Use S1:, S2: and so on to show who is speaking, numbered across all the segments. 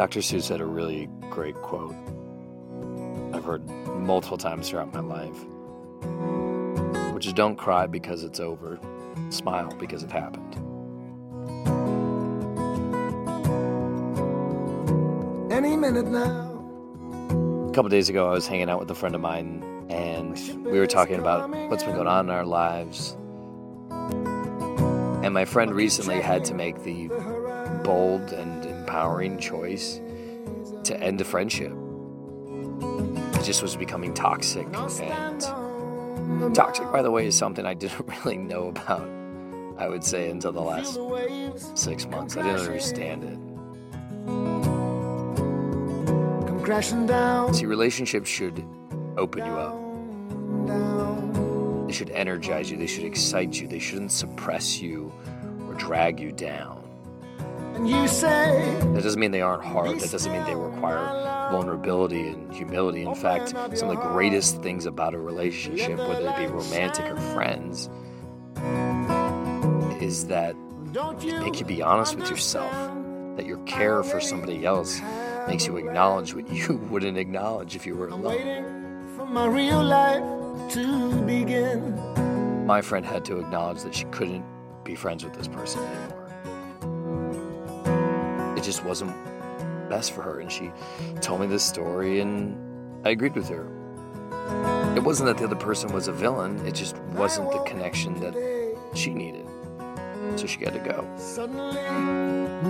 S1: Dr. Seuss had a really great quote I've heard multiple times throughout my life, which is don't cry because it's over, smile because it happened.
S2: Any minute now.
S1: A couple days ago, I was hanging out with a friend of mine, and we were talking about what's been going on in our lives. And my friend recently had to make the bold and empowering choice to end a friendship. It just was becoming toxic. And toxic, by the way, is something I didn't really know about, I would say, until the last six months. I didn't understand it.
S2: Come crashing down.
S1: See, relationships should open you up. They should energize you. They should excite you. They shouldn't suppress you or drag you down.
S2: You say,
S1: That doesn't mean they aren't hard. That doesn't mean they require vulnerability and humility. In fact, some of the greatest things about a relationship, whether it be romantic or friends, is that make you be honest with yourself. That your care for somebody else makes you acknowledge what you wouldn't acknowledge if you were alone.
S2: waiting for my real life to begin?
S1: My friend had to acknowledge that she couldn't be friends with this person anymore. Just wasn't best for her, and she told me this story, and I agreed with her. It wasn't that the other person was a villain, it just wasn't the connection that she needed. So she had to go.
S2: Suddenly,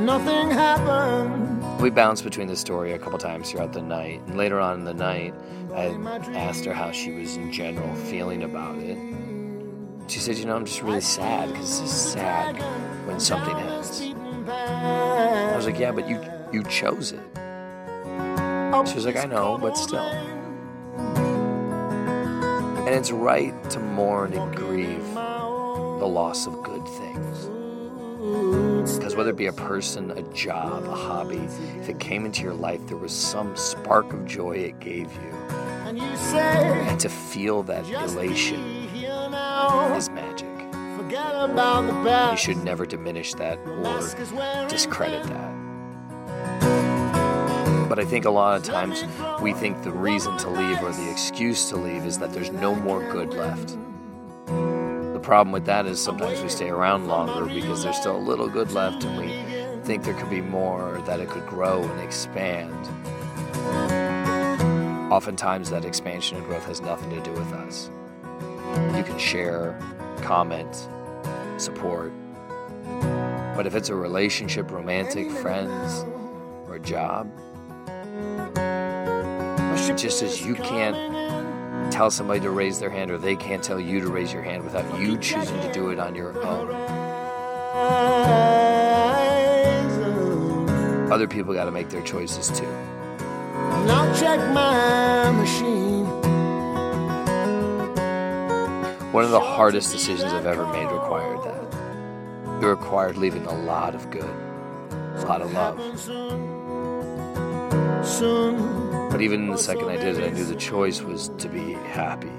S2: nothing happened.
S1: We bounced between the story a couple times throughout the night, and later on in the night, I asked her how she was in general feeling about it. She said, You know, I'm just really sad because it's sad when something ends. I was like, Yeah, but you, you chose it. She was like, I know, but still. And it's right to mourn and grieve the loss of good things. Because whether it be a person, a job, a hobby, if it came into your life, there was some spark of joy it gave you.
S2: And you say,
S1: to feel that elation is You should never diminish that or discredit that. But I think a lot of times we think the reason to leave or the excuse to leave is that there's no more good left. The problem with that is sometimes we stay around longer because there's still a little good left and we think there could be more, that it could grow and expand. Oftentimes, that expansion and growth has nothing to do with us. You can share, comment, support. But if it's a relationship, romantic, friends, or a job, just as you can't tell somebody to raise their hand or they can't tell you to raise your hand without you choosing to do it on your own. Other people got to make their choices too.
S2: Now check my machine.
S1: One of the hardest decisions I've ever made required that. It required leaving a lot of good, a lot of love. But even the second I did it, I knew the choice was to be happy.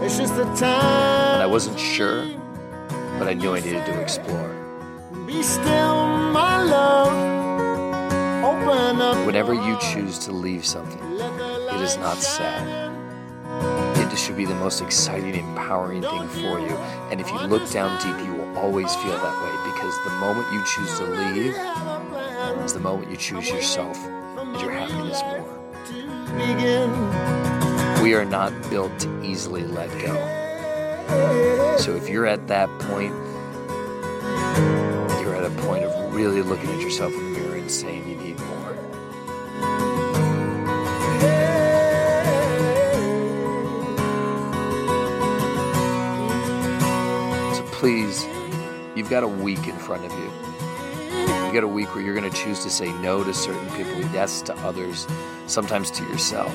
S2: It's just the
S1: And
S2: time.
S1: I wasn't sure, but I knew I needed to explore.
S2: Be still, my love. Open up.
S1: Whenever you choose to leave something, it is not sad. It should be the most exciting, empowering thing for you. And if you look down deep, you will always feel that way because the moment you choose to leave is the moment you choose yourself and your happiness more. We are not built to easily let go. So if you're at that point, you're at a point of really looking at yourself in the mirror and saying please, you've got a week in front of you. You've got a week where you're going to choose to say no to certain people, yes to others, sometimes to yourself.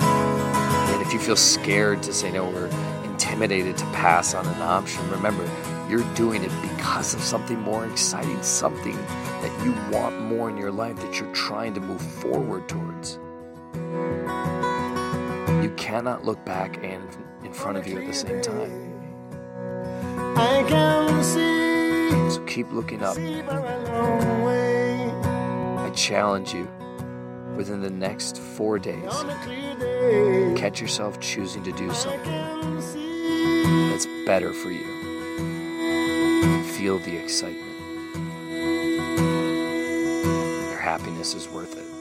S1: And if you feel scared to say no or intimidated to pass on an option, remember, you're doing it because of something more exciting, something that you want more in your life that you're trying to move forward towards. You cannot look back and in front of you at the same time.
S2: I can see.
S1: So keep looking up.
S2: See by a long way.
S1: I challenge you within the next four days.
S2: On a clear day,
S1: Catch yourself choosing to do something that's better for you. Feel the excitement. Your happiness is worth it.